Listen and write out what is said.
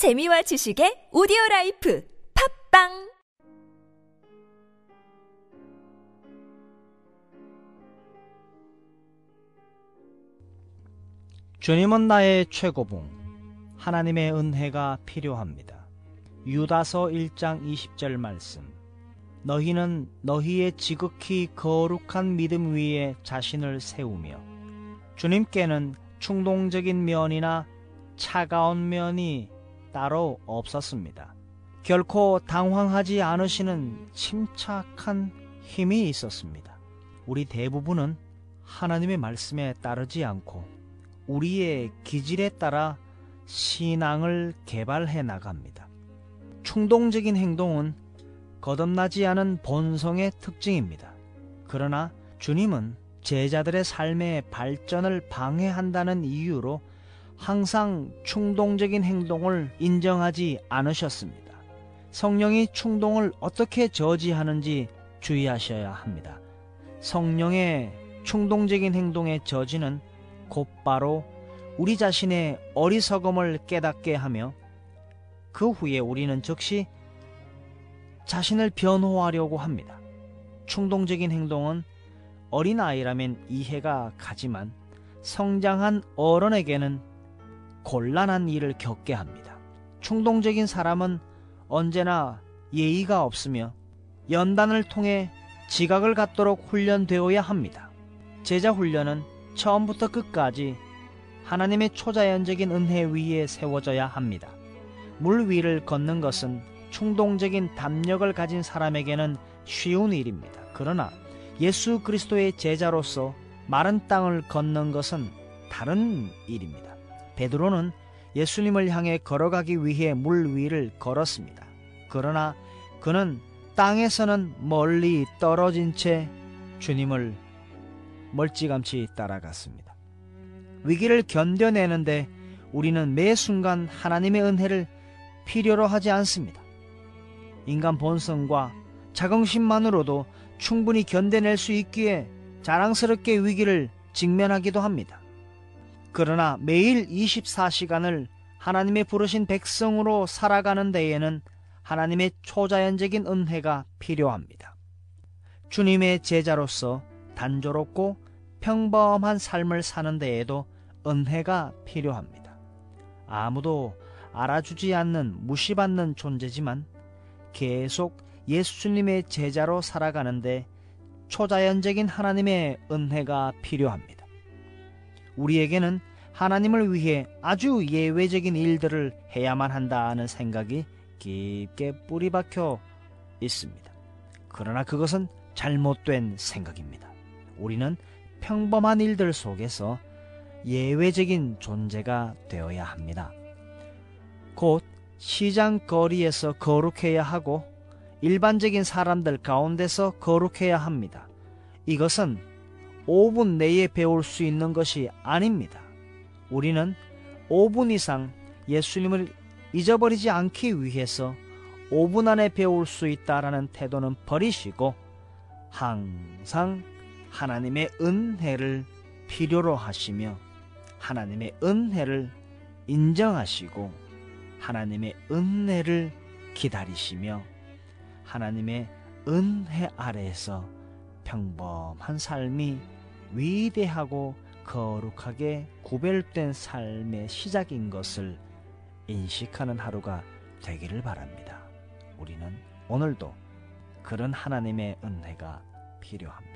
재미와 지식의 오디오 라이프 팟빵 주님은 나의 최고봉 하나님의 은혜가 필요합니다. 유다서 1장 20절 말씀 너희는 너희의 지극히 거룩한 믿음 위에 자신을 세우며 주님께는 충동적인 면이나 차가운 면이 따로 없었습니다. 결코 당황하지 않으시는 침착한 힘이 있었습니다. 우리 대부분은 하나님의 말씀에 따르지 않고 우리의 기질에 따라 신앙을 개발해 나갑니다. 충동적인 행동은 거듭나지 않은 본성의 특징입니다. 그러나 주님은 제자들의 삶의 발전을 방해한다는 이유로 항상 충동적인 행동을 인정하지 않으셨습니다. 성령이 충동을 어떻게 저지하는지 주의하셔야 합니다. 성령의 충동적인 행동의 저지는 곧바로 우리 자신의 어리석음을 깨닫게 하며 그 후에 우리는 즉시 자신을 변호하려고 합니다. 충동적인 행동은 어린아이라면 이해가 가지만 성장한 어른에게는 곤란한 일을 겪게 합니다. 충동적인 사람은 언제나 예의가 없으며 연단을 통해 지각을 갖도록 훈련되어야 합니다. 제자 훈련은 처음부터 끝까지 하나님의 초자연적인 은혜 위에 세워져야 합니다. 물 위를 걷는 것은 충동적인 담력을 가진 사람에게는 쉬운 일입니다. 그러나 예수 그리스도의 제자로서 마른 땅을 걷는 것은 다른 일입니다. 베드로는 예수님을 향해 걸어가기 위해 물 위를 걸었습니다. 그러나 그는 땅에서는 멀리 떨어진 채 주님을 멀찌감치 따라갔습니다. 위기를 견뎌내는데 우리는 매 순간 하나님의 은혜를 필요로 하지 않습니다. 인간 본성과 자긍심만으로도 충분히 견뎌낼 수 있기에 자랑스럽게 위기를 직면하기도 합니다. 그러나 매일 24시간을 하나님의 부르신 백성으로 살아가는 데에는 하나님의 초자연적인 은혜가 필요합니다. 주님의 제자로서 단조롭고 평범한 삶을 사는 데에도 은혜가 필요합니다. 아무도 알아주지 않는 무시받는 존재지만 계속 예수님의 제자로 살아가는데 초자연적인 하나님의 은혜가 필요합니다. 우리에게는 하나님을 위해 아주 예외적인 일들을 해야만 한다는 생각이 깊게 뿌리박혀 있습니다. 그러나 그것은 잘못된 생각입니다. 우리는 평범한 일들 속에서 예외적인 존재가 되어야 합니다. 곧 시장 거리에서 거룩해야 하고 일반적인 사람들 가운데서 거룩해야 합니다. 이것은 5분 내에 배울 수 있는 것이 아닙니다. 우리는 5분 이상 예수님을 잊어버리지 않기 위해서 5분 안에 배울 수 있다라는 태도는 버리시고 항상 하나님의 은혜를 필요로 하시며 하나님의 은혜를 인정하시고 하나님의 은혜를 기다리시며 하나님의 은혜 아래에서 평범한 삶이 위대하고 거룩하게 구별된 삶의 시작인 것을 인식하는 하루가 되기를 바랍니다. 우리는 오늘도 그런 하나님의 은혜가 필요합니다.